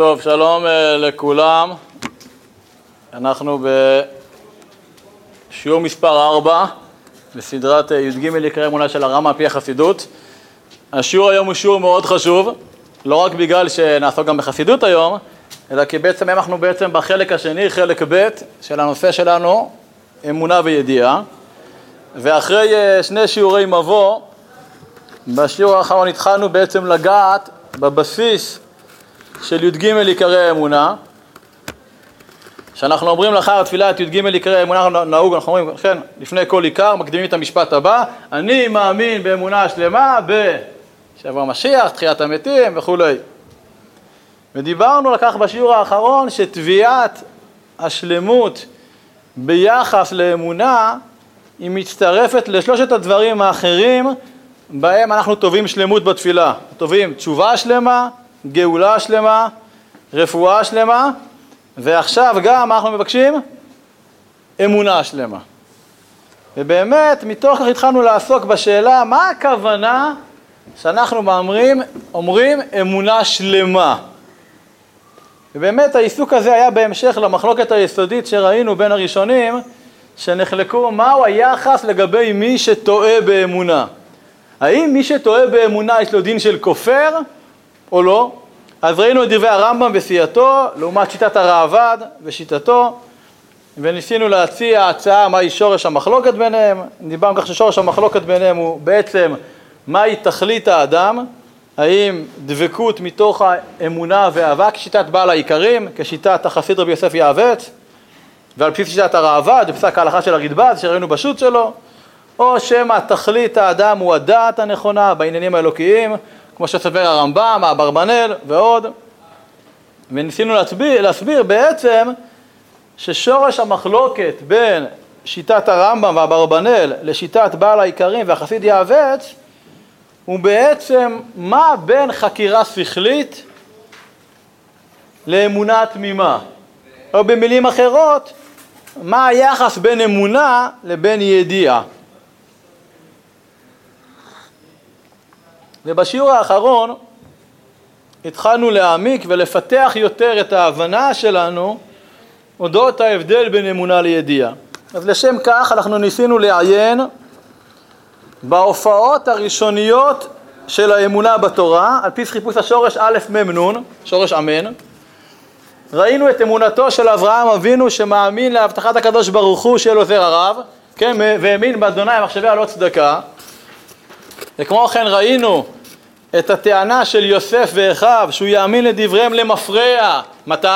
טוב, שלום אה, לכולם. אנחנו בשיעור מספר 4 בסדרת אה, י"ג יקרי אמונה של הרמ"א על פי החסידות. השיעור היום הוא שיעור מאוד חשוב, לא רק בגלל שנעסוק גם בחסידות היום, אלא כי בעצם אנחנו בעצם בחלק השני, חלק ב' של הנושא שלנו, אמונה וידיעה. ואחרי אה, שני שיעורי מבוא, בשיעור האחרון התחלנו בעצם לגעת בבסיס של י"ג עיקרי האמונה. כשאנחנו אומרים לאחר התפילה את י"ג עיקרי האמונה נהוג, אנחנו אומרים, כן, לפני כל עיקר, מקדימים את המשפט הבא, אני מאמין באמונה שלמה בשבוע משיח, תחיית המתים וכולי. ודיברנו על כך בשיעור האחרון שתביעת השלמות ביחס לאמונה היא מצטרפת לשלושת הדברים האחרים בהם אנחנו תובעים שלמות בתפילה. תובעים תשובה שלמה, גאולה שלמה, רפואה שלמה, ועכשיו גם אנחנו מבקשים? אמונה שלמה. ובאמת, מתוך כך התחלנו לעסוק בשאלה מה הכוונה שאנחנו מאמרים, אומרים אמונה שלמה. ובאמת העיסוק הזה היה בהמשך למחלוקת היסודית שראינו בין הראשונים, שנחלקו מהו היחס לגבי מי שטועה באמונה. האם מי שטועה באמונה יש לו דין של כופר או לא? אז ראינו את דברי הרמב"ם וסיעתו לעומת שיטת הראב"ד ושיטתו וניסינו להציע הצעה מהי שורש המחלוקת ביניהם, דיברנו כך ששורש המחלוקת ביניהם הוא בעצם מהי תכלית האדם, האם דבקות מתוך האמונה והאהבה כשיטת בעל העיקרים, כשיטת החסיד רבי יוסף יעבץ ועל בסיס שיטת הראב"ד בפסק ההלכה של הרדב"ז שראינו בשו"ת שלו או שמא תכלית האדם הוא הדעת הנכונה בעניינים האלוקיים, כמו שסבר הרמב"ם, האברבנאל ועוד. וניסינו להסביר, להסביר בעצם ששורש המחלוקת בין שיטת הרמב"ם והאברבנאל לשיטת בעל העיקרים והחסיד יעבץ הוא בעצם מה בין חקירה שכלית לאמונה תמימה. או במילים אחרות, מה היחס בין אמונה לבין ידיעה. ובשיעור האחרון התחלנו להעמיק ולפתח יותר את ההבנה שלנו אודות ההבדל בין אמונה לידיעה. אז לשם כך אנחנו ניסינו לעיין בהופעות הראשוניות של האמונה בתורה על פי חיפוש השורש א' מ' נ', שורש אמן. ראינו את אמונתו של אברהם אבינו שמאמין להבטחת הקדוש ברוך הוא שיהיה לו זרע רב, כן, והאמין באדוני המחשבי לא צדקה. וכמו כן ראינו את הטענה של יוסף ואחיו שהוא יאמין לדבריהם למפרע. מתי?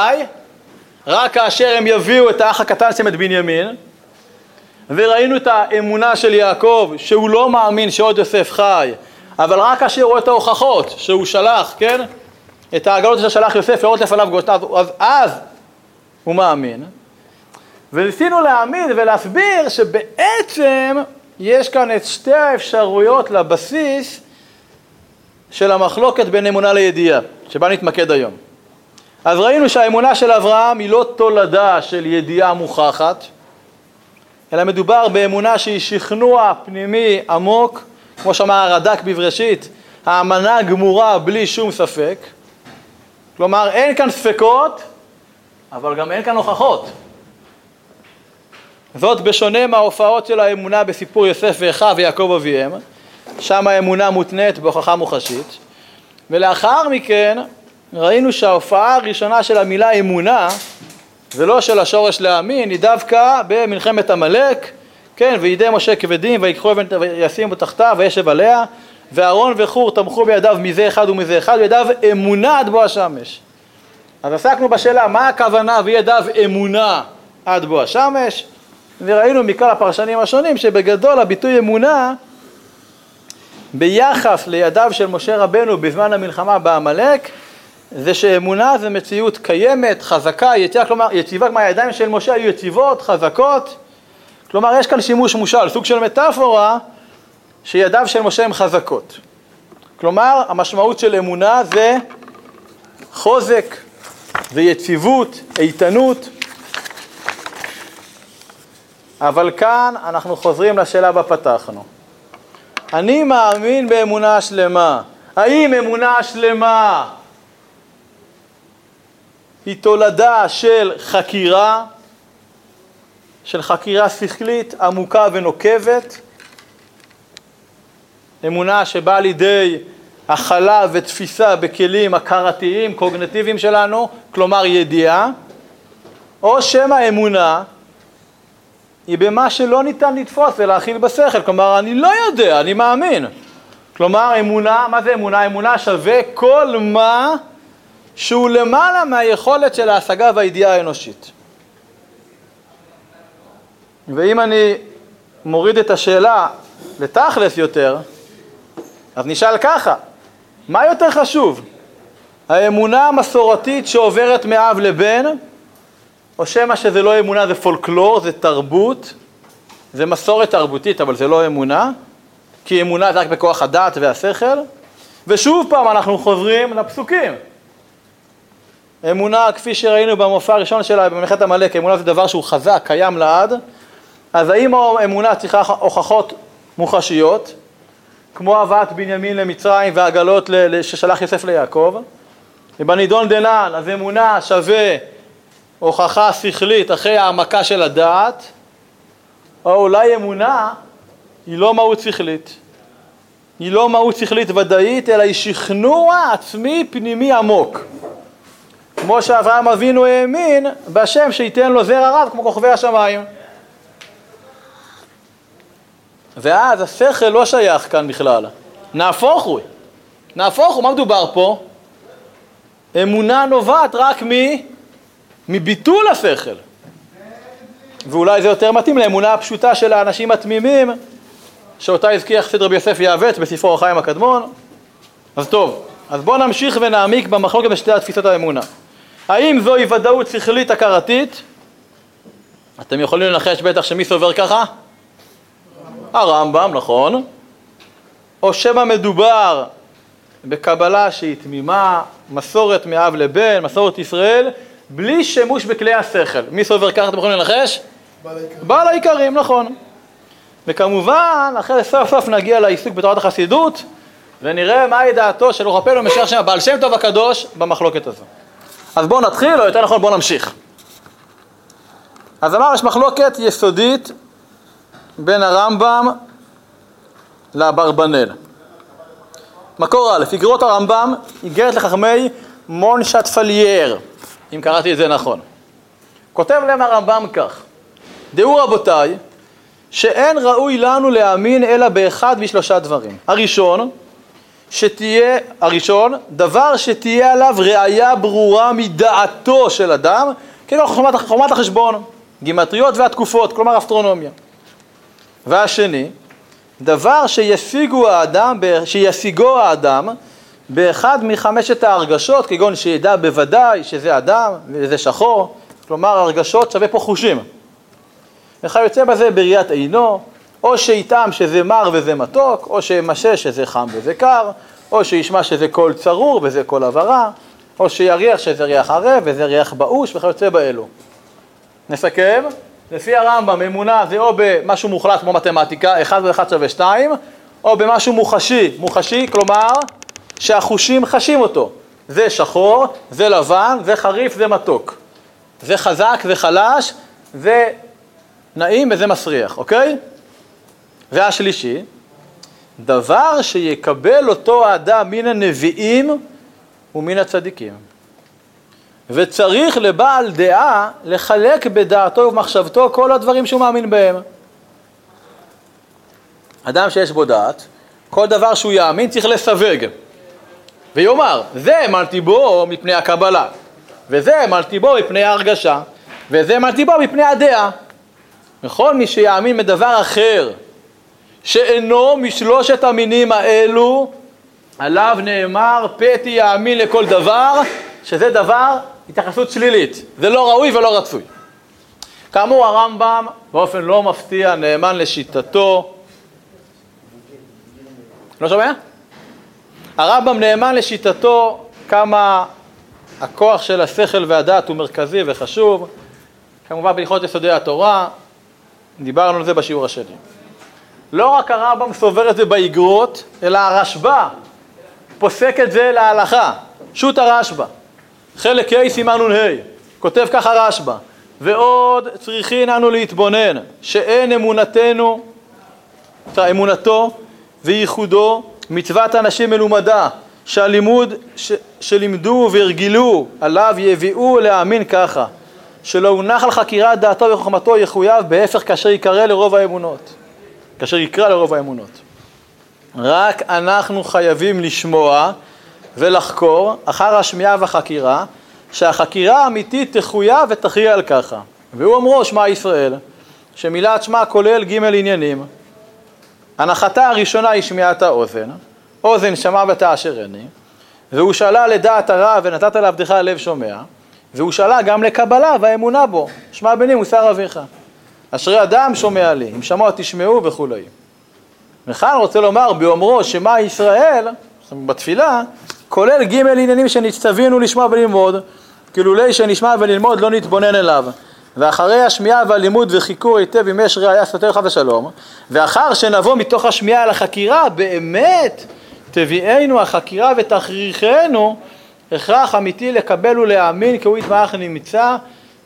רק כאשר הם יביאו את האח הקטן שלהם את בנימין. וראינו את האמונה של יעקב שהוא לא מאמין שעוד יוסף חי, אבל רק כאשר רואה את ההוכחות שהוא שלח, כן? את העגלות ששלח יוסף לראות לפניו גושניו, אז אז הוא מאמין. וניסינו להעמיד ולהסביר שבעצם יש כאן את שתי האפשרויות לבסיס של המחלוקת בין אמונה לידיעה, שבה נתמקד היום. אז ראינו שהאמונה של אברהם היא לא תולדה של ידיעה מוכחת, אלא מדובר באמונה שהיא שכנוע פנימי עמוק, כמו שאמר הרד"ק בבראשית, האמנה גמורה בלי שום ספק. כלומר, אין כאן ספקות, אבל גם אין כאן הוכחות. זאת בשונה מההופעות של האמונה בסיפור יוסף ואחיו ויעקב אביהם, שם האמונה מותנית בהוכחה מוחשית, ולאחר מכן ראינו שההופעה הראשונה של המילה אמונה, ולא של השורש להאמין, היא דווקא במלחמת עמלק, כן, וידי משה כבדים ויקחו אבן וישימו תחתיו וישב עליה, ואהרון וחור תמכו בידיו מזה אחד ומזה אחד, בידיו אמונה עד בוא השמש. אז עסקנו בשאלה מה הכוונה וידיו אמונה עד בוא השמש, וראינו מכלל הפרשנים השונים שבגדול הביטוי אמונה ביחס לידיו של משה רבנו בזמן המלחמה בעמלק זה שאמונה זה מציאות קיימת, חזקה, יציבה, כלומר יציבה, כלומר הידיים של משה היו יציבות, חזקות, כלומר יש כאן שימוש מושל, סוג של מטאפורה שידיו של משה הן חזקות. כלומר המשמעות של אמונה זה חוזק ויציבות, איתנות, אבל כאן אנחנו חוזרים לשאלה בה פתחנו. אני מאמין באמונה שלמה. האם אמונה שלמה היא תולדה של חקירה, של חקירה שכלית עמוקה ונוקבת, אמונה שבאה לידי הכלה ותפיסה בכלים הכרתיים, קוגנטיביים שלנו, כלומר ידיעה, או שמא אמונה היא במה שלא ניתן לתפוס ולהכיל בשכל, כלומר אני לא יודע, אני מאמין. כלומר אמונה, מה זה אמונה? אמונה שווה כל מה שהוא למעלה מהיכולת של ההשגה והידיעה האנושית. ואם אני מוריד את השאלה לתכלס יותר, אז נשאל ככה, מה יותר חשוב? האמונה המסורתית שעוברת מאב לבן, או שמא שזה לא אמונה, זה פולקלור, זה תרבות, זה מסורת תרבותית, אבל זה לא אמונה, כי אמונה זה רק בכוח הדעת והשכל, ושוב פעם אנחנו חוזרים לפסוקים. אמונה, כפי שראינו במופע הראשון שלה במלאכת עמלק, אמונה זה דבר שהוא חזק, קיים לעד, אז האם אמונה צריכה הוכחות מוחשיות, כמו הבאת בנימין למצרים והעגלות ששלח יוסף ליעקב, ובנידון דנן, אז אמונה שווה הוכחה שכלית אחרי העמקה של הדעת, או אולי אמונה היא לא מהות שכלית. היא לא מהות שכלית ודאית, אלא היא שכנוע עצמי פנימי עמוק. כמו שאברהם אבינו האמין בשם שייתן לו זרע רב כמו כוכבי השמיים. ואז השכל לא שייך כאן בכלל, נהפוך הוא, נהפוך הוא, מה מדובר פה? אמונה נובעת רק מ... מביטול השכל. ואולי זה יותר מתאים לאמונה הפשוטה של האנשים התמימים, שאותה הזכיר חסיד רבי יוסף יעוות בספרו החיים הקדמון. אז טוב, אז בואו נמשיך ונעמיק במחלוקת בשתי התפיסות האמונה. האם זוהי ודאות שכלית הכרתית? אתם יכולים לנחש בטח שמי סובר ככה? הרמב"ם, נכון. או שמא מדובר בקבלה שהיא תמימה, מסורת מאב לבן, מסורת ישראל, בלי שימוש בכלי השכל. מי סובר ככה אתם יכולים לנחש? בעל העיקרים. נכון. וכמובן, אחרי סוף סוף נגיע לעיסוק בתורת החסידות, ונראה מהי דעתו של אור הפלא ומשך שם הבעל שם טוב הקדוש במחלוקת הזו. אז בואו נתחיל, או יותר נכון בואו נמשיך. אז אמר, יש מחלוקת יסודית בין הרמב"ם לאברבנאל. מקור א', איגרות הרמב"ם, איגרת לחכמי מונטפלייר, אם קראתי את זה נכון. כותב להם הרמב"ם כך: דעו רבותיי, שאין ראוי לנו להאמין אלא באחד משלושה דברים. הראשון, שתהיה, הראשון, דבר שתהיה עליו ראיה ברורה מדעתו של אדם, כאילו חומת, חומת החשבון, גימטריות והתקופות, כלומר אסטרונומיה. והשני, דבר שישיגו האדם, שישיגו האדם באחד מחמשת ההרגשות, כגון שידע בוודאי שזה אדם וזה שחור, כלומר הרגשות שווה פה חושים. וכיוצא בזה בראיית עינו, או שיטעם שזה מר וזה מתוק, או שימשש שזה חם וזה קר, או שישמע שזה קול צרור וזה קול הברה, או שיריח שזה ריח ערב וזה ריח באוש וכיוצא באלו. נסכם, לפי הרמב"ם אמונה זה או במשהו מוחלט כמו מתמטיקה, 1 ו-1 שווה 2, או במשהו מוחשי, מוחשי כלומר שהחושים חשים אותו. זה שחור, זה לבן, זה חריף, זה מתוק. זה חזק, זה חלש, זה נעים וזה מסריח, אוקיי? והשלישי, דבר שיקבל אותו האדם מן הנביאים ומן הצדיקים. וצריך לבעל דעה לחלק בדעתו ובמחשבתו כל הדברים שהוא מאמין בהם. אדם שיש בו דעת, כל דבר שהוא יאמין צריך לסווג. ויאמר, זה האמנתי בו מפני הקבלה, וזה האמנתי בו מפני ההרגשה, וזה האמנתי בו מפני הדעה. וכל מי שיאמין בדבר אחר, שאינו משלושת המינים האלו, עליו נאמר, פתי יאמין לכל דבר, שזה דבר, התייחסות שלילית. זה לא ראוי ולא רצוי. כאמור, הרמב"ם, באופן לא מפתיע, נאמן לשיטתו. לא שומע? הרמב"ם נאמן לשיטתו כמה הכוח של השכל והדעת הוא מרכזי וחשוב. כמובן בהלכות יסודי התורה, דיברנו על זה בשיעור השני. לא רק הרמב"ם סובר את זה באגרות, אלא הרשב"א פוסק את זה להלכה, שו"ת הרשב"א. חלק ה' סימן נ"ה, כותב ככה רשב"א, ועוד צריכין אנו להתבונן שאין אמונתנו, אמונתו וייחודו מצוות אנשים מלומדה שהלימוד ש, שלימדו והרגילו עליו יביאו להאמין ככה שלא הונח על חקירת דעתו וחוכמתו יחויב בהפך כאשר יקרא לרוב האמונות. כאשר יקרא לרוב האמונות. רק אנחנו חייבים לשמוע ולחקור אחר השמיעה והחקירה שהחקירה האמיתית תחויב ותכריע על ככה. והוא אומרו שמע ישראל שמילת שמע כולל ג' עניינים הנחתה הראשונה היא שמיעת האוזן אוזן שמע ותעשרני, והוא שאלה לדעת הרע ונתת לעבדך הלב שומע, והוא שאלה גם לקבלה והאמונה בו, שמע בני מוסר אביך. אשרי אדם שומע לי, אם שמוע תשמעו וכולי. וכאן רוצה לומר באומרו שמע ישראל, בתפילה, כולל ג' עניינים שנצטווינו לשמוע וללמוד, כלולי שנשמע וללמוד לא נתבונן אליו. ואחרי השמיעה והלימוד וחיקור היטב אם יש ראייה סותר לך ושלום, ואחר שנבוא מתוך השמיעה אל החקירה, באמת תביאנו החקירה ותכריחנו הכרח אמיתי לקבל ולהאמין כי הוא יתמך נמצא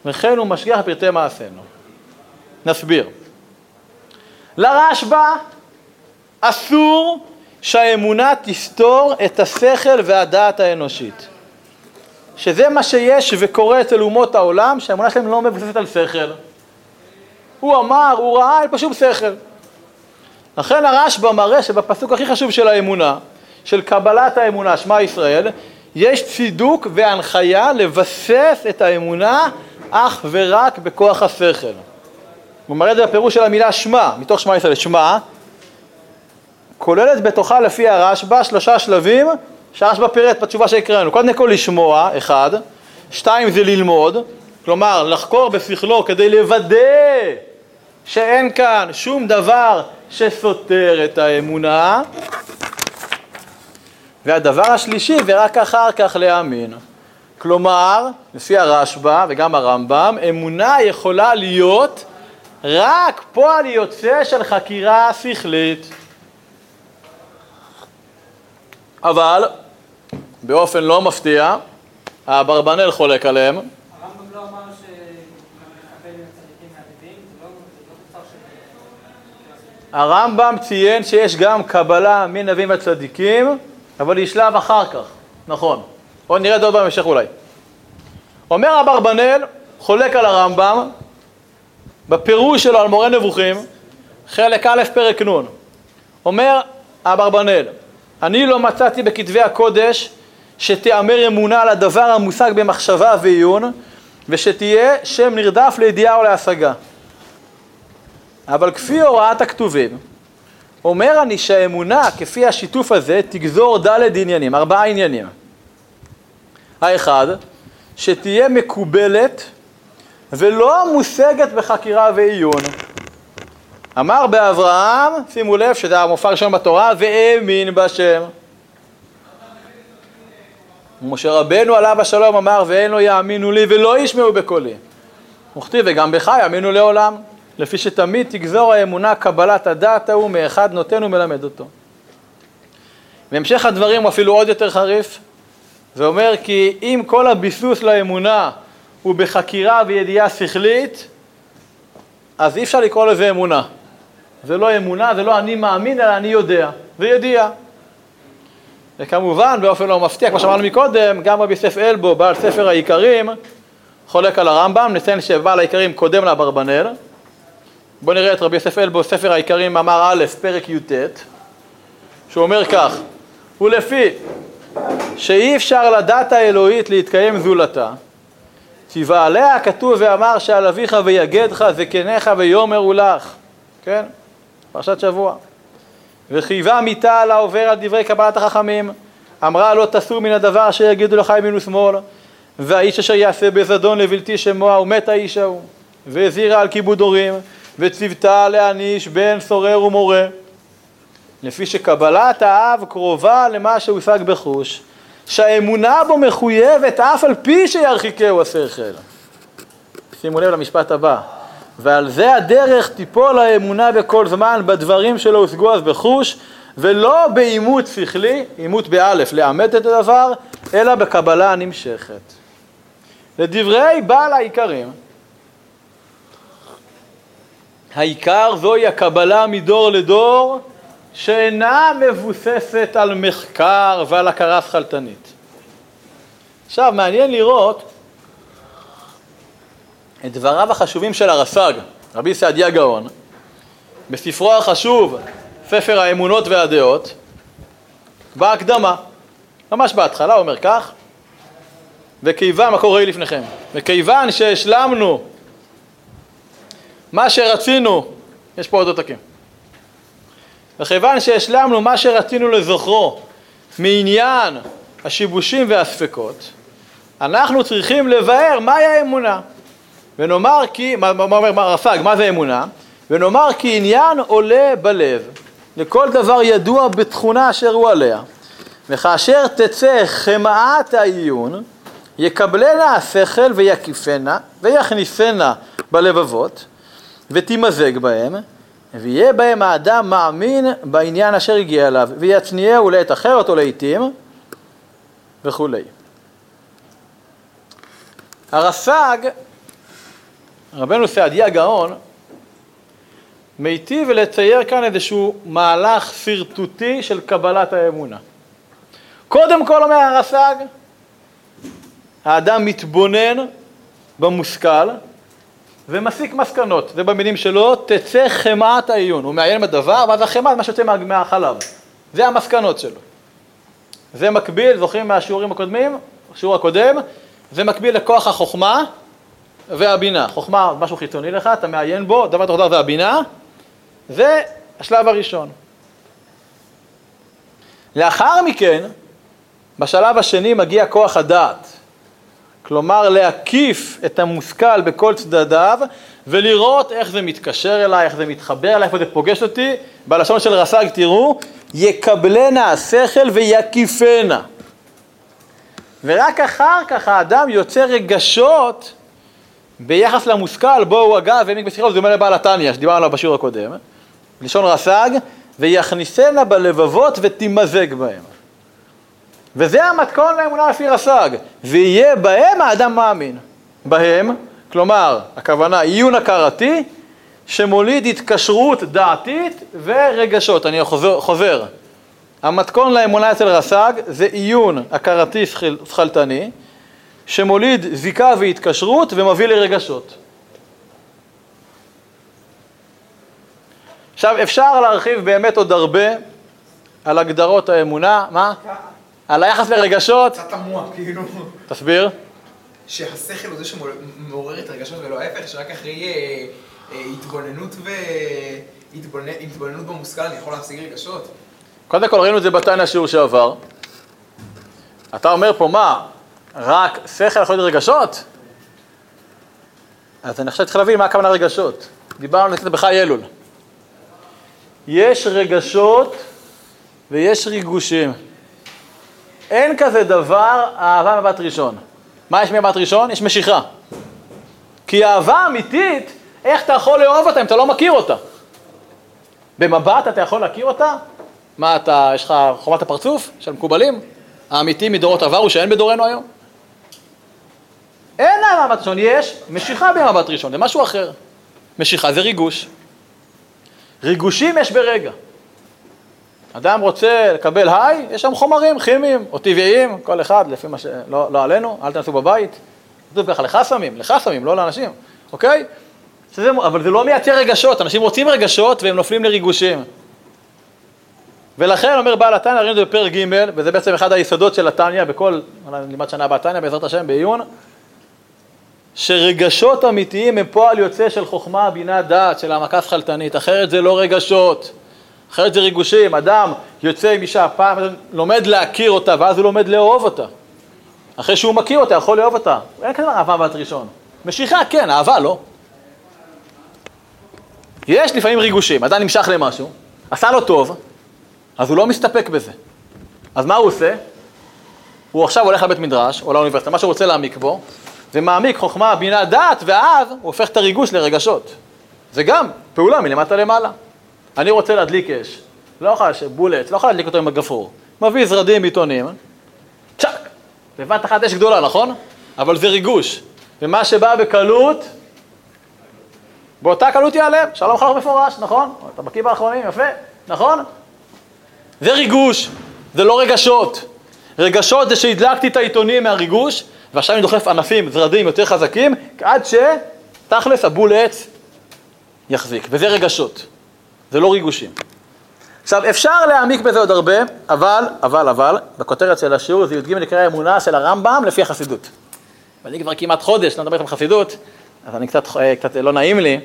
וכן הוא משגיח פרטי מעשינו. נסביר. לרשב"א אסור שהאמונה תסתור את השכל והדעת האנושית. שזה מה שיש וקורה אצל אומות העולם, שהאמונה שלהם לא מבוססת על שכל. הוא אמר, הוא ראה, אין פה שום שכל. לכן הרשב"א מראה שבפסוק הכי חשוב של האמונה, של קבלת האמונה, שמע ישראל, יש צידוק והנחיה לבסס את האמונה אך ורק בכוח השכל. הוא מראה את זה בפירוש של המילה שמע, מתוך שמע ישראל, שמע, כוללת בתוכה לפי הרשב"א שלושה שלבים שהרשב"א פירט בתשובה שהקראנו. קודם כל לשמוע, אחד, שתיים זה ללמוד, כלומר לחקור בשכלו כדי לוודא שאין כאן שום דבר שסותר את האמונה, והדבר השלישי, ורק אחר כך להאמין. כלומר, לפי הרשב"א וגם הרמב"ם, אמונה יכולה להיות רק פועל יוצא של חקירה שכלית. אבל באופן לא מפתיע, האברבנאל חולק עליהם. הרמב"ם לא אמר הרמב"ם ציין שיש גם קבלה מנביאים וצדיקים אבל היא שלב אחר כך, נכון. עוד נראה את זה עוד בהמשך אולי. אומר אברבנאל, חולק על הרמב"ם, בפירוש שלו על מורה נבוכים, חלק א' פרק נ', אומר אברבנאל, אני לא מצאתי בכתבי הקודש שתיאמר אמונה על הדבר המושג במחשבה ועיון ושתהיה שם נרדף לידיעה או להשגה. אבל כפי הוראת הכתובים, אומר אני שהאמונה כפי השיתוף הזה תגזור ד' עניינים, ארבעה עניינים. האחד, שתהיה מקובלת ולא מושגת בחקירה ועיון. אמר באברהם, שימו לב שזה המופע הראשון בתורה, והאמין בשם. משה רבנו עליו השלום אמר ואין לו יאמינו לי ולא ישמעו בקולי. וכתיב וגם בך יאמינו לעולם. לפי שתמיד תגזור האמונה קבלת הדעת ההוא מאחד נותן ומלמד אותו. בהמשך הדברים הוא אפילו עוד יותר חריף, ואומר כי אם כל הביסוס לאמונה הוא בחקירה וידיעה שכלית, אז אי אפשר לקרוא לזה אמונה. זה לא אמונה, זה לא אני מאמין, אלא אני יודע, זה ידיעה. וכמובן, באופן לא מפתיע, כמו שאמרנו מקודם, גם רבי יוסף אלבו, בעל ספר העיקרים, חולק על הרמב"ם, נציין שבעל העיקרים קודם לאברבנאל, בואו נראה את רבי יוסף אלבו, ספר העיקרים, מאמר א', פרק י"ט, שהוא אומר כך, ולפי שאי אפשר לדת האלוהית להתקיים זולתה, ציווה עליה כתוב ואמר שעל אביך ויגדך זקניך ויאמרו לך, כן? פרשת שבוע. וחייבה מיתה על העובר על דברי קבלת החכמים, אמרה לא תסור מן הדבר אשר יגידו לך ימין ושמאל, והאיש אשר יעשה בזדון לבלתי שמוע ומת האיש ההוא, והזהירה על כיבוד הורים, וציוותה להעניש בן סורר ומורה, לפי שקבלת האב קרובה למה שהושג בחוש, שהאמונה בו מחויבת אף על פי שירחיקהו השכל. שימו לב למשפט הבא, ועל זה הדרך תיפול האמונה בכל זמן בדברים שלא הושגו אז בחוש, ולא בעימות שכלי, עימות באלף, לאמת את הדבר, אלא בקבלה הנמשכת. לדברי בעל העיקרים, העיקר זוהי הקבלה מדור לדור שאינה מבוססת על מחקר ועל הכרה שכלתנית. עכשיו, מעניין לראות את דבריו החשובים של הרס"ג, רבי סעדיה גאון, בספרו החשוב, ספר האמונות והדעות, בהקדמה, ממש בהתחלה אומר כך, וכיוון, מה קורה לפניכם? וכיוון שהשלמנו מה שרצינו, יש פה עוד עותקים, וכיוון שהשלמנו מה שרצינו לזוכרו מעניין השיבושים והספקות, אנחנו צריכים לבאר מהי האמונה. ונאמר כי, מה אומר הרס"ג, מה זה אמונה? ונאמר כי עניין עולה בלב, לכל דבר ידוע בתכונה אשר הוא עליה, וכאשר תצא חמאת העיון, יקבלנה השכל ויקיפנה ויכניסנה בלבבות, ותימזג בהם, ויהיה בהם האדם מאמין בעניין אשר הגיע אליו, ויצניעהו לעת אחרת או לעיתים, וכולי. הרס"ג, רבנו סעדיה גאון, מיטיב לצייר כאן איזשהו מהלך שרטוטי של קבלת האמונה. קודם כל אומר הרס"ג, האדם מתבונן במושכל ומסיק מסקנות, זה במילים שלו, תצא חמאת העיון, הוא מעיין בדבר, ואז החמאה זה מה שיוצא מהחלב, זה המסקנות שלו. זה מקביל, זוכרים מהשיעורים הקודמים, השיעור הקודם, זה מקביל לכוח החוכמה והבינה. חוכמה, משהו חיצוני לך, אתה מעיין בו, דבר תחתר זה הבינה, זה השלב הראשון. לאחר מכן, בשלב השני מגיע כוח הדעת. כלומר להקיף את המושכל בכל צדדיו ולראות איך זה מתקשר אליי, איך זה מתחבר אליי, איפה זה פוגש אותי. בלשון של רס"ג תראו, יקבלנה השכל ויקיפנה. ורק אחר כך האדם יוצר רגשות ביחס למושכל בו הוא הגה והעמיק בשיחו, זה דומה לבעל התניא שדיברנו עליו בשיעור הקודם, לשון רס"ג, ויכניסנה בלבבות ותימזג בהם. וזה המתכון לאמונה לפי רס"ג, ויהיה בהם האדם מאמין. בהם, כלומר, הכוונה עיון הכרתי, שמוליד התקשרות דעתית ורגשות. אני חוזר, חוזר. המתכון לאמונה אצל רס"ג זה עיון הכרתי שכלתני, שמוליד זיקה והתקשרות ומביא לרגשות. עכשיו, אפשר להרחיב באמת עוד הרבה על הגדרות האמונה, מה? על היחס לרגשות. קצת תמוה, כאילו. תסביר. שהשכל הוא זה שמעורר את הרגשות ולא ההפך, שרק אחרי אה, אה, התבוננות ו... התבוננות במושכל אני יכול להשיג רגשות. קודם כל ראינו את זה בתניא השיעור שעבר. אתה אומר פה מה, רק שכל יכול להיות רגשות? אז אני עכשיו צריך להבין מה הכוונה רגשות. דיברנו זה בחי אלול. יש רגשות ויש ריגושים. אין כזה דבר אהבה מבט ראשון. מה יש מבט ראשון? יש משיכה. כי אהבה אמיתית, איך אתה יכול לאהוב אותה אם אתה לא מכיר אותה? במבט אתה יכול להכיר אותה? מה אתה, יש לך חומת הפרצוף של מקובלים? האמיתי מדורות עברו שאין בדורנו היום? אין לה מבט ראשון, יש משיכה במבט ראשון, זה משהו אחר. משיכה זה ריגוש. ריגושים יש ברגע. אדם רוצה לקבל היי, יש שם חומרים כימיים או טבעיים, כל אחד לפי מה ש... לא, לא עלינו, אל תנסו בבית. כתוב ככה, לך שמים, לך שמים, לא לאנשים, אוקיי? שזה, אבל זה לא מייצר רגשות, אנשים רוצים רגשות והם נופלים לריגושים. ולכן אומר בעל התניא, ראינו את זה בפרק ג', וזה בעצם אחד היסודות של התניא בכל, נלמד שנה הבאה תניא בעזרת השם בעיון, שרגשות אמיתיים הם פועל יוצא של חוכמה, בינה, דעת, של העמקה שכלתנית, אחרת זה לא רגשות, אחרת זה ריגושים, אדם יוצא עם אישה, פעם לומד להכיר אותה, ואז הוא לומד לאהוב אותה. אחרי שהוא מכיר אותה, יכול לאהוב אותה. אין כזה אהבה בת ראשון. משיכה, כן, אהבה לא. יש לפעמים ריגושים, אדם נמשך למשהו, עשה לו טוב, אז הוא לא מסתפק בזה. אז מה הוא עושה? הוא עכשיו הולך לבית מדרש, או לאוניברסיטה, מה שהוא רוצה להעמיק בו, ומעמיק חוכמה, בינה, דעת, ואז הוא הופך את הריגוש לרגשות. זה גם פעולה מלמטה למעלה. אני רוצה להדליק אש, לא יכול, בולט, לא יכול להדליק אותו עם הגפרור. מביא זרדים עיתונים, צ'אק, בבת אחת אש גדולה, נכון? אבל זה ריגוש. ומה שבא בקלות, באותה קלות ייעלם. שלום חלוך מפורש, נכון? אתה בקיא באחרונים, יפה, נכון? זה ריגוש, זה לא רגשות. רגשות זה שהדלקתי את העיתונים מהריגוש, ועכשיו אני דוחף ענפים, זרדים יותר חזקים, עד שתכלס הבול עץ יחזיק, וזה רגשות, זה לא ריגושים. עכשיו, אפשר להעמיק בזה עוד הרבה, אבל, אבל, אבל, בכותרת של השיעור זה י"ג נקרא אמונה של הרמב"ם לפי החסידות. ואני כבר כמעט חודש לא מדבר איתכם חסידות, אז אני קצת, אה, קצת לא נעים לי.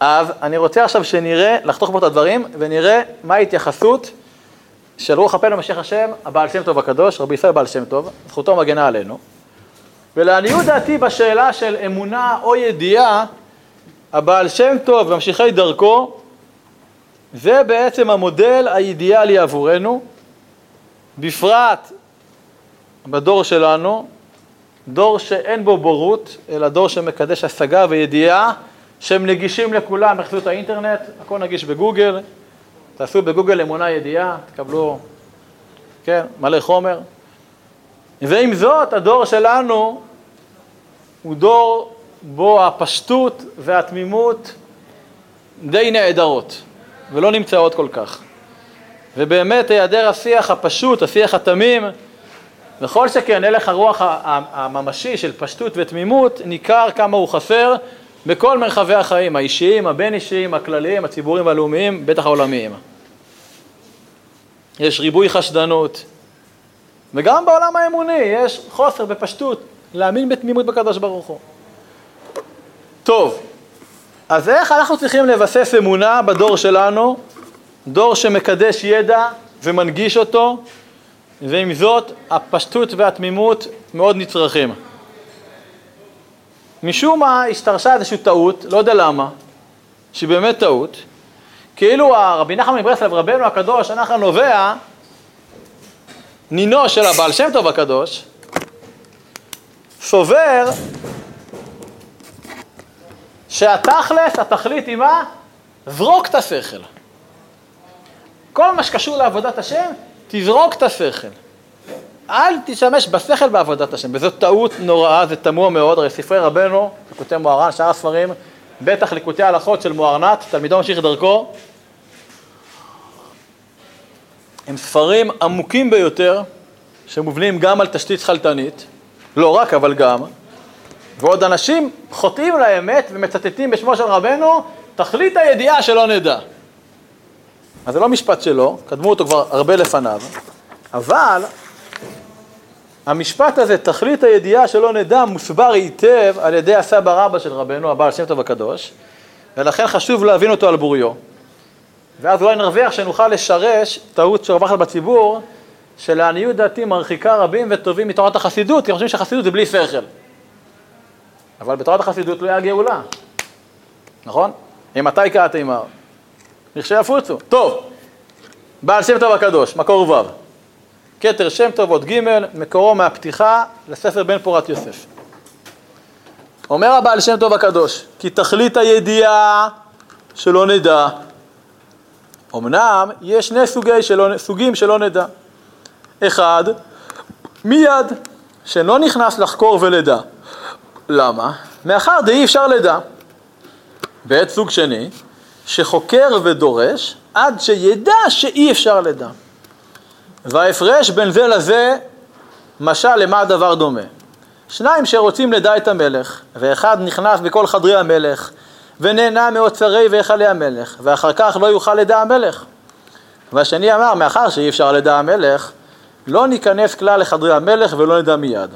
אז אני רוצה עכשיו שנראה, לחתוך פה את הדברים, ונראה מה ההתייחסות של רוח הפלא משיח השם, הבעל שם טוב הקדוש, רבי ישראל בעל שם טוב, זכותו מגנה עלינו. ולעניות דעתי בשאלה של אמונה או ידיעה, הבעל שם טוב וממשיכי דרכו, זה בעצם המודל האידיאלי עבורנו, בפרט בדור שלנו, דור שאין בו בורות, אלא דור שמקדש השגה וידיעה, שהם נגישים לכולם, יחסו האינטרנט, הכל נגיש בגוגל, תעשו בגוגל אמונה ידיעה, תקבלו, כן, מלא חומר. ועם זאת, הדור שלנו הוא דור בו הפשטות והתמימות די נעדרות, ולא נמצאות כל כך. ובאמת היעדר השיח הפשוט, השיח התמים, וכל שכן הלך הרוח הממשי של פשטות ותמימות, ניכר כמה הוא חסר בכל מרחבי החיים, האישיים, הבין-אישיים, הכלליים, הציבוריים והלאומיים, בטח העולמיים. יש ריבוי חשדנות, וגם בעולם האמוני יש חוסר בפשטות, להאמין בתמימות בקדוש ברוך הוא. טוב, אז איך אנחנו צריכים לבסס אמונה בדור שלנו, דור שמקדש ידע ומנגיש אותו, ועם זאת הפשטות והתמימות מאוד נצרכים. משום מה השתרשה איזושהי טעות, לא יודע למה, שהיא באמת טעות, כאילו הרבי נחמן מברסלב, רבנו הקדוש, הנחל נובע, נינו של הבעל שם טוב הקדוש, סובר שהתכלס, התכלית היא מה? זרוק את השכל. כל מה שקשור לעבודת השם, תזרוק את השכל. אל תשתמש בשכל בעבודת השם, וזאת טעות נוראה, זה תמוה מאוד, הרי ספרי רבנו, ליקוטי מוהר"ן, שאר הספרים, בטח ליקוטי ההלכות של מוהרנת, תלמידו ממשיך דרכו, הם ספרים עמוקים ביותר, שמובנים גם על תשתית שכלתנית, לא רק, אבל גם, ועוד אנשים חוטאים לאמת ומצטטים בשמו של רבנו, תכלית הידיעה שלא נדע. אז זה לא משפט שלו, קדמו אותו כבר הרבה לפניו, אבל המשפט הזה, תכלית הידיעה שלא נדע, מוסבר היטב על ידי הסבא רבא של רבנו, הבעל שם טוב הקדוש, ולכן חשוב להבין אותו על בוריו. ואז אולי נרוויח שנוכל לשרש טעות שרווחת בציבור, שלעניות דעתי מרחיקה רבים וטובים מתורת החסידות, כי חושבים שהחסידות זה בלי שכל. אבל בתורת החסידות לא היה גאולה, נכון? אימתי קאתימר? לכשיפוצו. טוב, בעל שם טוב הקדוש, מקור ו', כתר שם טוב עוד ג', מקורו מהפתיחה לספר בן פורת יוסף. אומר הבעל שם טוב הקדוש, כי תכלית הידיעה שלא נדע. אמנם יש שני סוגי שלא, סוגים שלא נדע. אחד, מיד, שלא נכנס לחקור ולדע. למה? מאחר דאי אפשר לדע. בעת סוג שני, שחוקר ודורש עד שידע שאי אפשר לדע. וההפרש בין זה לזה, משל למה הדבר דומה. שניים שרוצים לדע את המלך, ואחד נכנס בכל חדרי המלך, ונהנה מאוצרי והיכלי המלך, ואחר כך לא יוכל לדע המלך. והשני אמר, מאחר שאי אפשר לדע המלך, לא ניכנס כלל לחדרי המלך ולא נדע מיד.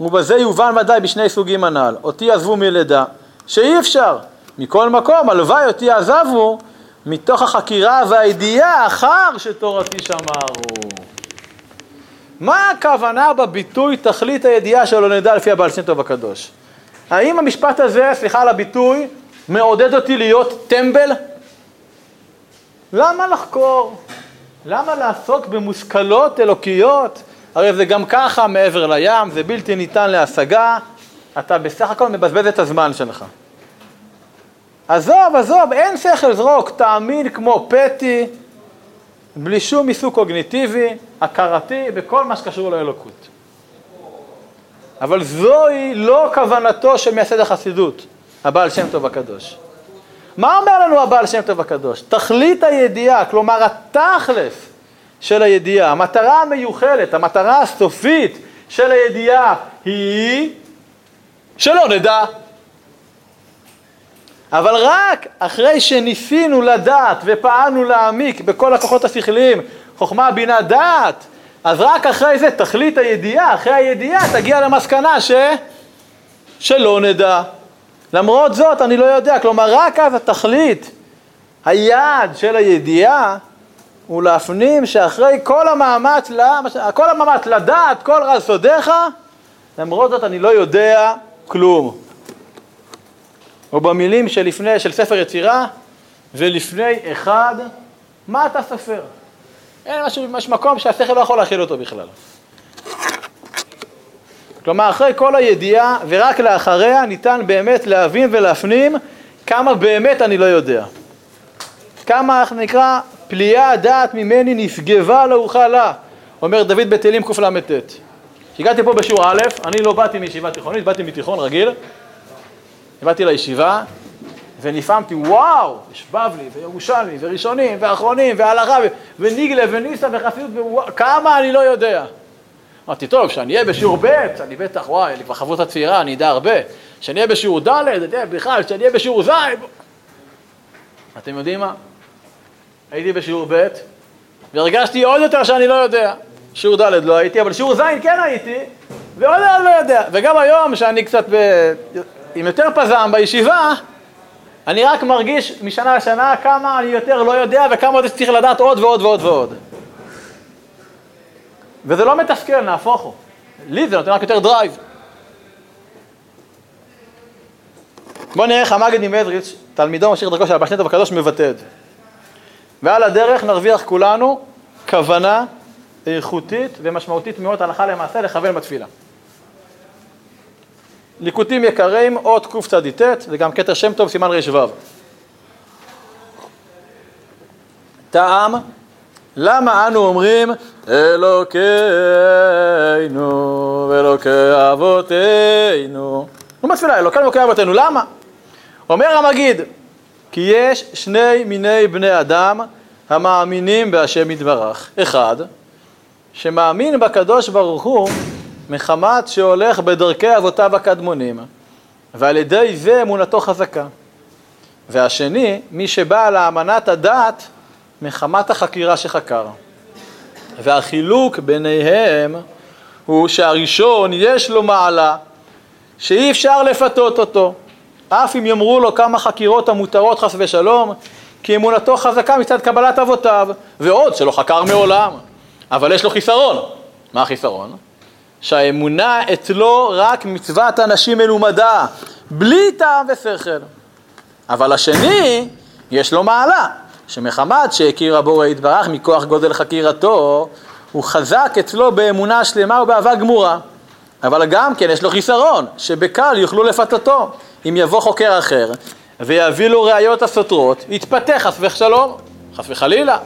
ובזה יובן ודאי בשני סוגים הנ"ל, אותי עזבו מלידה, שאי אפשר, מכל מקום, הלוואי אותי עזבו, מתוך החקירה והידיעה אחר שתורתי שמרו. מה הכוונה בביטוי תכלית הידיעה שלא נדע לפי הבעל שם טוב הקדוש? האם המשפט הזה, סליחה על הביטוי, מעודד אותי להיות טמבל? למה לחקור? למה לעסוק במושכלות אלוקיות? הרי זה גם ככה מעבר לים, זה בלתי ניתן להשגה, אתה בסך הכל מבזבז את הזמן שלך. עזוב, עזוב, אין שכל זרוק, תאמין כמו פטי, בלי שום עיסוק קוגניטיבי, הכרתי, בכל מה שקשור לאלוקות. אבל זוהי לא כוונתו של מייסד החסידות, הבעל שם טוב הקדוש. מה אומר לנו הבעל שם טוב הקדוש? תכלית הידיעה, כלומר התכלס של הידיעה, המטרה המיוחלת, המטרה הסופית של הידיעה היא שלא נדע. אבל רק אחרי שניסינו לדעת ופעלנו להעמיק בכל הכוחות השכליים, חוכמה, בינה, דעת, אז רק אחרי זה תכלית הידיעה, אחרי הידיעה תגיע למסקנה ש... שלא נדע. למרות זאת אני לא יודע, כלומר רק אז התכלית, היעד של הידיעה הוא להפנים שאחרי כל המאמץ, כל המאמץ לדעת כל רז סודיך, למרות זאת אני לא יודע כלום. או במילים שלפני, של ספר יצירה, ולפני אחד, מה אתה סופר? אין משהו, יש מקום שהשכל לא יכול להכיל אותו בכלל. כלומר, אחרי כל הידיעה ורק לאחריה ניתן באמת להבין ולהפנים כמה באמת אני לא יודע. כמה, איך נקרא, פליאה דעת ממני נשגבה לאוכל לה, אומר דוד בתהילים קל"ט. כשהגעתי פה בשיעור א', אני לא באתי מישיבה תיכונית, באתי מתיכון רגיל, באתי לישיבה ונפעמתי, וואו, יש בבלי וירושלמי וראשונים ואחרונים והלכה וניגלה וניסה וחסידות, כמה אני לא יודע. אמרתי, טוב, כשאני אהיה בשיעור ב', אני בטח, וואי, אני כבר חברות הצעירה, אני אדע הרבה. כשאני אהיה בשיעור ד', בכלל, כשאני אהיה בשיעור ז', אתם יודעים מה? הייתי בשיעור ב', והרגשתי עוד יותר שאני לא יודע. שיעור ד' לא הייתי, אבל שיעור ז' כן הייתי, ועוד יותר לא יודע. וגם היום, שאני קצת ב... עם יותר פז"ם בישיבה, אני רק מרגיש משנה לשנה כמה אני יותר לא יודע וכמה עוד צריך לדעת עוד ועוד ועוד ועוד. וזה לא מתסכל, נהפוך הוא. לי זה נותן רק יותר drive. בואו נראה איך המגד ממזריץ', תלמידו ממשיך דרכו של הבא שנטוב הקדוש, מבטא את זה. ועל הדרך נרוויח כולנו כוונה איכותית ומשמעותית מאוד הלכה למעשה לכוון בתפילה. ליקוטים יקרים, אות קצ"ט, זה גם כתר שם טוב, סימן ר"ו. טעם, למה אנו אומרים אלוקינו ואלוקי אבותינו? נו בתפילה, אלוקינו ואלוקי אבותינו, למה? אומר המגיד, כי יש שני מיני בני אדם המאמינים בהשם יתברך. אחד, שמאמין בקדוש ברוך הוא מחמת שהולך בדרכי אבותיו הקדמונים, ועל ידי זה אמונתו חזקה. והשני, מי שבא לאמנת הדת מחמת החקירה שחקר. והחילוק ביניהם הוא שהראשון יש לו מעלה שאי אפשר לפתות אותו, אף אם יאמרו לו כמה חקירות המותרות חס ושלום, כי אמונתו חזקה מצד קבלת אבותיו, ועוד שלא חקר מעולם, אבל יש לו חיסרון. מה החיסרון? שהאמונה אצלו רק מצוות אנשים מלומדה, בלי טעם ושכל. אבל השני, יש לו מעלה, שמחמת שהכיר הבורא יתברך מכוח גודל חקירתו, הוא חזק אצלו באמונה שלמה ובאהבה גמורה. אבל גם כן יש לו חיסרון, שבקל יוכלו לפתותו. אם יבוא חוקר אחר ויביא לו ראיות הסותרות, יתפתח חס ושלום, חס וחלילה.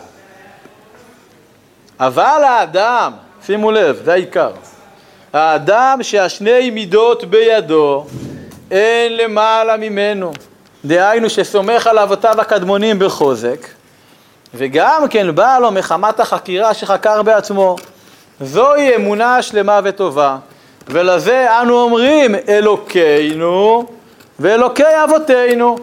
אבל האדם, שימו לב, זה העיקר, האדם שהשני מידות בידו, אין למעלה ממנו. דהיינו שסומך על אבותיו הקדמונים בחוזק, וגם כן בא לו מחמת החקירה שחקר בעצמו. זוהי אמונה שלמה וטובה, ולזה אנו אומרים אלוקינו ואלוקי אבותינו.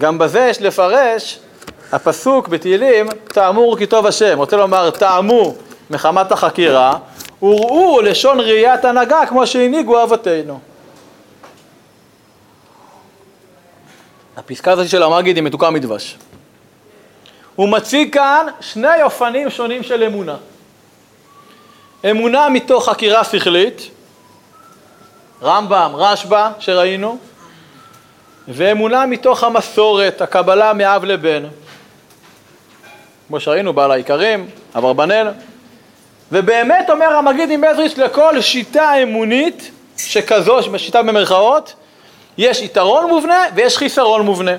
גם בזה יש לפרש הפסוק בתהילים, טעמו כי טוב השם, רוצה לומר טעמו מחמת החקירה, וראו לשון ראיית הנהגה כמו שהנהיגו אבותינו. הפסקה הזאת של המגיד היא מתוקה מדבש. הוא מציג כאן שני אופנים שונים של אמונה. אמונה מתוך חקירה שכלית, רמב"ם, רשב"א שראינו, ואמונה מתוך המסורת, הקבלה מאב לבן. כמו שראינו, בעל העיקרים, אברבנאל. ובאמת אומר המגיד עם מזריץ' לכל שיטה אמונית שכזו, שיטה במרכאות, יש יתרון מובנה ויש חיסרון מובנה.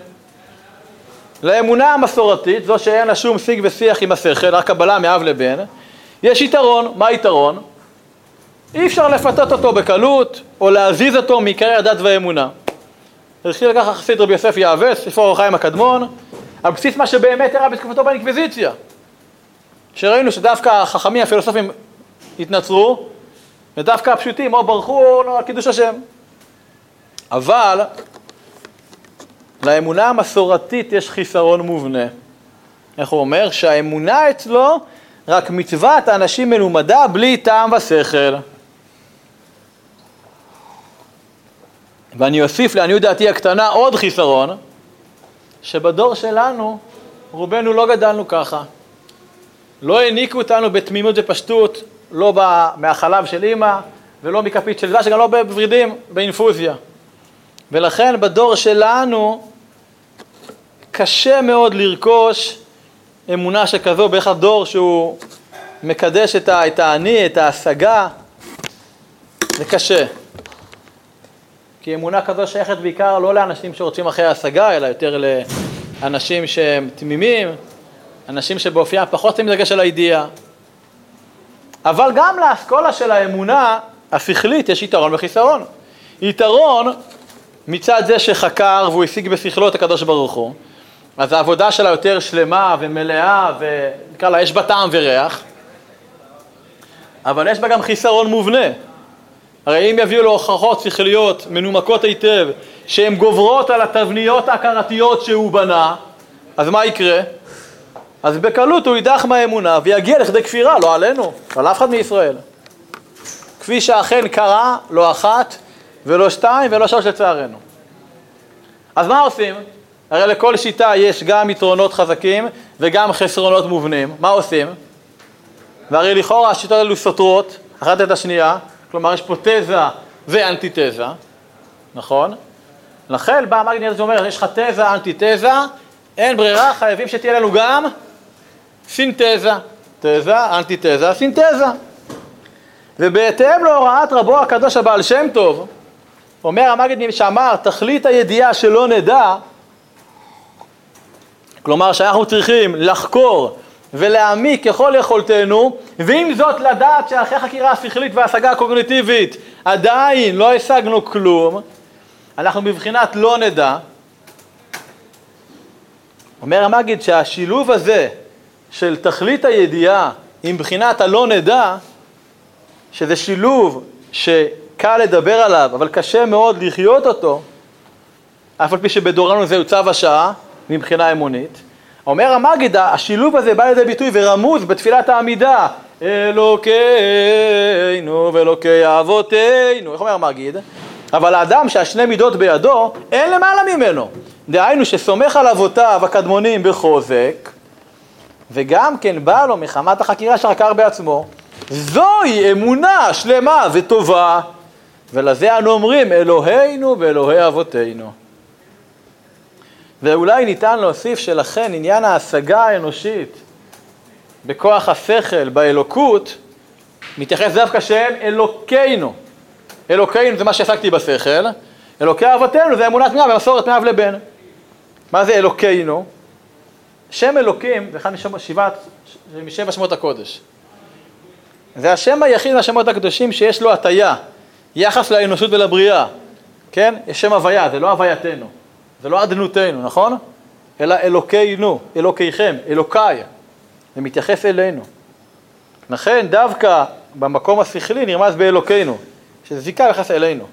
לאמונה המסורתית, זו שאין לה שום שיג ושיח עם השכל, רק קבלה מאב לבן, יש יתרון, מה היתרון? אי אפשר לפתות אותו בקלות, או להזיז אותו מעיקרי הדת והאמונה. התחיל לכך חסיד רבי יוסף יעבץ, ספר אור החיים הקדמון, על בסיס מה שבאמת אירע בתקופתו באינקוויזיציה. שראינו שדווקא החכמים הפילוסופים התנצרו, ודווקא הפשוטים או ברחו או לא, על קידוש השם. אבל לאמונה המסורתית יש חיסרון מובנה. איך הוא אומר? שהאמונה אצלו רק מצוות אנשים מלומדה בלי טעם ושכל. ואני אוסיף לעניות דעתי הקטנה עוד חיסרון, שבדור שלנו רובנו לא גדלנו ככה. לא העניקו אותנו בתמימות ופשטות, לא מהחלב של אימא ולא מכפית של דבש, גם לא בוורידים, באינפוזיה. ולכן בדור שלנו קשה מאוד לרכוש אמונה שכזו, בערך הדור שהוא מקדש את האני, את ההשגה, זה קשה. כי אמונה כזו שייכת בעיקר לא לאנשים שרוצים אחרי ההשגה, אלא יותר לאנשים שהם תמימים, אנשים שבאופיים פחות שמים דגש על הידיעה. אבל גם לאסכולה של האמונה השכלית יש יתרון וחיסרון. יתרון מצד זה שחקר והוא השיג בשכלו את הקדוש ברוך הוא, אז העבודה שלה יותר שלמה ומלאה ונקרא לה יש בה טעם וריח, אבל יש בה גם חיסרון מובנה. הרי אם יביאו לו הוכחות שכליות מנומקות היטב שהן גוברות על התבניות ההכרתיות שהוא בנה, אז מה יקרה? אז בקלות הוא יידח מהאמונה ויגיע לכדי כפירה, לא עלינו, על אף אחד מישראל. כפי שאכן קרה, לא אחת ולא שתיים ולא שלוש לצערנו. אז מה עושים? הרי לכל שיטה יש גם יתרונות חזקים וגם חסרונות מובנים. מה עושים? והרי לכאורה השיטות האלו סותרות אחת את השנייה, כלומר יש פה תזה ואנטיתזה, נכון? לכן בא המגנט ואומר, יש לך תזה, אנטיתזה, אין ברירה, חייבים שתהיה לנו גם סינתזה. תזה, אנטיתזה, סינתזה. ובהתאם להוראת רבו הקדוש הבעל שם טוב, אומר המגד שאמר, תכלית הידיעה שלא נדע, כלומר שאנחנו צריכים לחקור ולהעמיק ככל יכולתנו, ועם זאת לדעת שאחרי חקירה השכלית וההשגה הקוגניטיבית עדיין לא השגנו כלום, אנחנו בבחינת לא נדע. אומר המגיד שהשילוב הזה של תכלית הידיעה עם בחינת הלא נדע, שזה שילוב שקל לדבר עליו, אבל קשה מאוד לחיות אותו, אף על פי שבדורנו זהו צו השעה מבחינה אמונית. אומר המגיד, השילוב הזה בא לידי ביטוי ורמוז בתפילת העמידה, אלוקינו ואלוקי אבותינו, איך אומר המגיד? אבל האדם שהשני מידות בידו, אין למעלה ממנו. דהיינו שסומך על אבותיו הקדמונים בחוזק, וגם כן בא לו מחמת החקירה שחקר בעצמו. זוהי אמונה שלמה וטובה, ולזה אנו אומרים אלוהינו ואלוהי אבותינו. ואולי ניתן להוסיף שלכן עניין ההשגה האנושית בכוח השכל, באלוקות, מתייחס דווקא שהם אלוקינו. אלוקינו זה מה שהשגתי בשכל, אלוקי אבותינו זה אמונה תמימה במסורת מאב לבן. מה זה אלוקינו? שם אלוקים זה אחד משבעת, משבע שמות הקודש. זה השם היחיד מהשמות הקדושים שיש לו הטיה, יחס לאנושות ולבריאה, כן? יש שם הוויה, זה לא הווייתנו. זה לא אדנותנו, נכון? אלא אלוקינו, אלוקיכם, אלוקיי. זה מתייחס אלינו. לכן דווקא במקום השכלי נרמז באלוקינו, שזה זיקה יחס אלינו.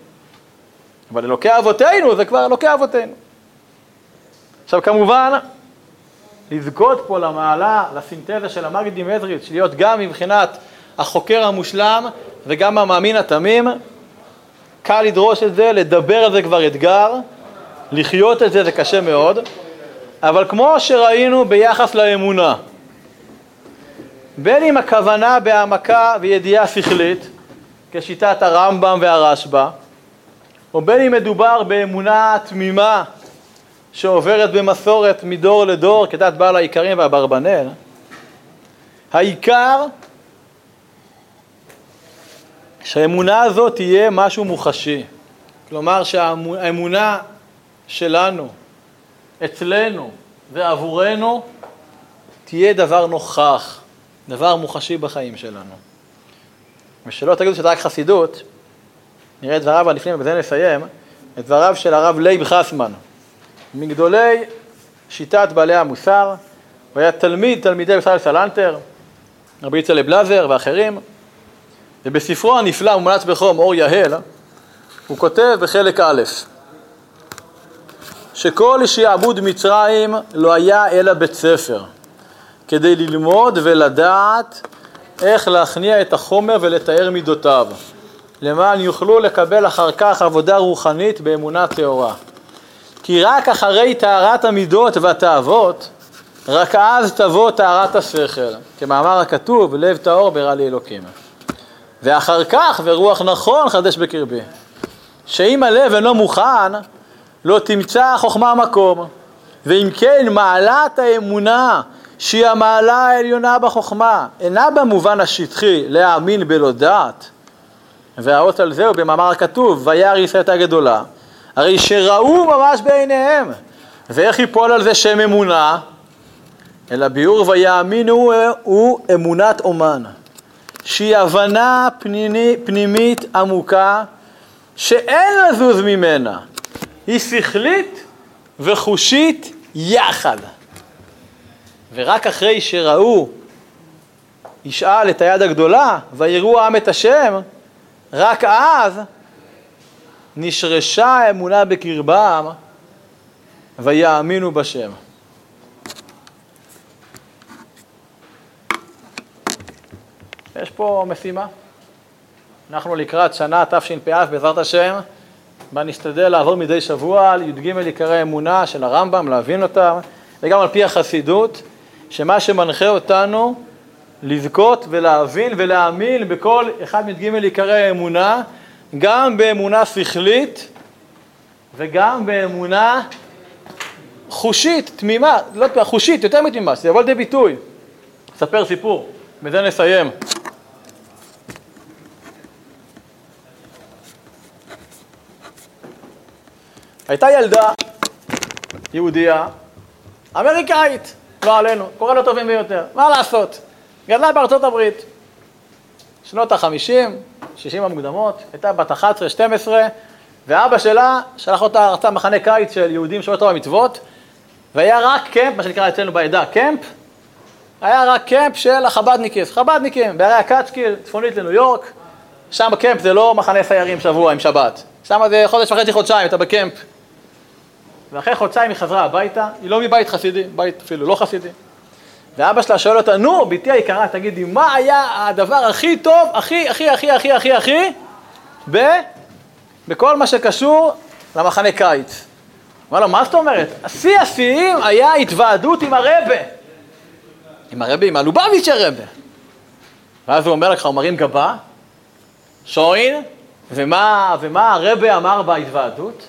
אבל אלוקי אבותינו זה כבר אלוקי אבותינו. עכשיו כמובן, לזכות פה למעלה, לסינתזה של המגיד מזריץ', להיות גם מבחינת החוקר המושלם וגם המאמין התמים, קל לדרוש את זה, לדבר על זה כבר אתגר, לחיות את זה זה קשה מאוד, אבל כמו שראינו ביחס לאמונה, בין אם הכוונה בהעמקה וידיעה שכלית, כשיטת הרמב"ם והרשב"א, או בין אם מדובר באמונה תמימה שעוברת במסורת מדור לדור כדת בעל העיקרים והברבנל, העיקר שהאמונה הזאת תהיה משהו מוחשי. כלומר שהאמונה שלנו, אצלנו ועבורנו, תהיה דבר נוכח, דבר מוחשי בחיים שלנו. ושלא תגידו שזה רק חסידות, נראה את דבריו לפני ובזה נסיים, את דבריו של הרב לייב חסמן, מגדולי שיטת בעלי המוסר, הוא היה תלמיד תלמידי ישראל סלנטר, רבי יצחק בלאזר ואחרים, ובספרו הנפלא מומלץ בחום אור יהל, הוא כותב בחלק א', שכל שעבוד מצרים לא היה אלא בית ספר, כדי ללמוד ולדעת איך להכניע את החומר ולתאר מידותיו, למען יוכלו לקבל אחר כך עבודה רוחנית באמונה טהורה. כי רק אחרי טהרת המידות והתאוות, רק אז תבוא טהרת השכל, כמאמר הכתוב, לב טהור ברע לאלוקים. ואחר כך, ורוח נכון חדש בקרבי. שאם הלב אינו מוכן, לא תמצא חוכמה מקום. ואם כן, מעלת האמונה, שהיא המעלה העליונה בחוכמה, אינה במובן השטחי להאמין בלא דעת. והאות על זה הוא במאמר הכתוב, וירא ישראל הגדולה, הרי שראו ממש בעיניהם. ואיך ייפול על זה שם אמונה? אלא ביאור ויאמינו הוא אמונת אומן, שהיא הבנה פנימי, פנימית עמוקה שאין לזוז ממנה, היא שכלית וחושית יחד. ורק אחרי שראו ישאל את היד הגדולה ויראו העם את השם, רק אז נשרשה האמונה בקרבם ויאמינו בשם. יש פה משימה. אנחנו לקראת שנה תשפ"א בעזרת השם, בה נשתדל לעבור מדי שבוע על י"ג עיקרי אמונה של הרמב"ם, להבין אותם, וגם על פי החסידות, שמה שמנחה אותנו לזכות ולהבין ולהאמין בכל אחד מ"ג עיקרי האמונה, גם באמונה שכלית וגם באמונה חושית, תמימה, לא חושית, יותר מתמימה, שזה יבוא לידי ביטוי. אספר סיפור, בזה נסיים. הייתה ילדה יהודייה, אמריקאית, לא עלינו, קורא לו טובים ביותר, מה לעשות? גדלה בארצות הברית, שנות החמישים, שישים המוקדמות, הייתה בת 11-12, ואבא שלה שלח אותה, רצה מחנה קיץ של יהודים שומרי תורה ומצוות, והיה רק קמפ, מה שנקרא אצלנו בעדה קמפ, היה רק קמפ של החבדניקים, חבדניקים, בערי הקצ'קיל, צפונית לניו יורק, שם קמפ זה לא מחנה סיירים שבוע עם שבת, שם זה חודש וחצי, חודשיים, אתה בקמפ. ואחרי חודשיים היא חזרה הביתה, היא לא מבית חסידי, בית אפילו לא חסידי. ואבא שלה שואל אותה, נו, בתי היקרה, תגידי, מה היה הדבר הכי טוב, הכי, הכי, הכי, הכי, הכי, הכי, ב... בכל מה שקשור למחנה קיץ? אמר לו, מה זאת אומרת? השיא השיאים היה התוועדות עם הרבה. עם הרבה, עם הלובביץ' הרבה. ואז הוא אומר לך, הוא מרים גבה, שוין, ומה, ומה הרבה אמר בהתוועדות?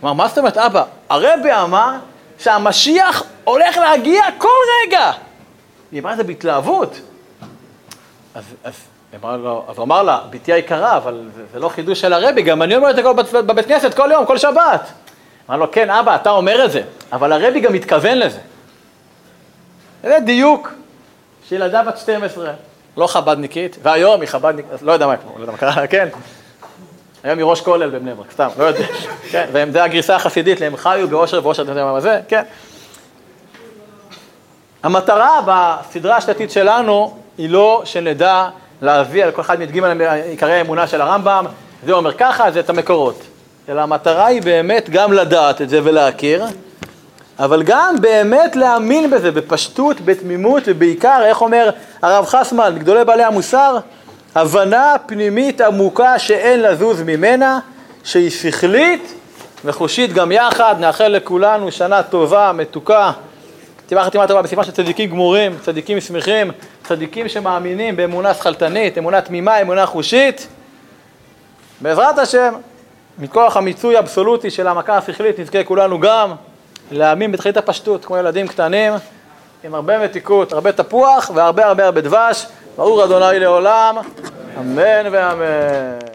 הוא אמר, מה זאת אומרת, אבא? הרבה אמר שהמשיח הולך להגיע כל רגע. היא אמרה את זה בהתלהבות. אז, אז, אמר לו, אז הוא אמר לה, בתי היקרה, אבל זה, זה לא חידוש של הרבי, גם אני אומר את זה בבית כנסת כל יום, כל שבת. אמר לו, כן, אבא, אתה אומר את זה, אבל הרבי גם מתכוון לזה. זה דיוק שילדה בת 12, לא חבדניקית, והיום היא חבדניקית, לא יודע מה, לא יודע מה קרה, כן. היום היא ראש כולל בבני ברק, סתם, לא יודע. כן, וזה הגרסה החסידית להם חיו באושר ואושר, אתה יודע מה זה, כן. המטרה בסדרה השנתית שלנו היא לא שנדע להביא על כל אחד מדגים על עיקרי האמונה של הרמב"ם, זה אומר ככה, זה את המקורות. אלא המטרה היא באמת גם לדעת את זה ולהכיר, אבל גם באמת להאמין בזה בפשטות, בתמימות, ובעיקר, איך אומר הרב חסמן, גדולי בעלי המוסר, הבנה פנימית עמוקה שאין לזוז ממנה, שהיא שכלית וחושית גם יחד. נאחל לכולנו שנה טובה, מתוקה. תיבה חתימה טובה בסימן של צדיקים גמורים, צדיקים שמחים, צדיקים שמאמינים באמונה שכלתנית, אמונה תמימה, אמונה חושית. בעזרת השם, מכוח המיצוי האבסולוטי של המכה השכלית, נזכה כולנו גם להאמין בתכלית הפשטות, כמו ילדים קטנים, עם הרבה מתיקות, הרבה תפוח והרבה הרבה הרבה דבש. ברור אדוני לעולם, אמן ואמן.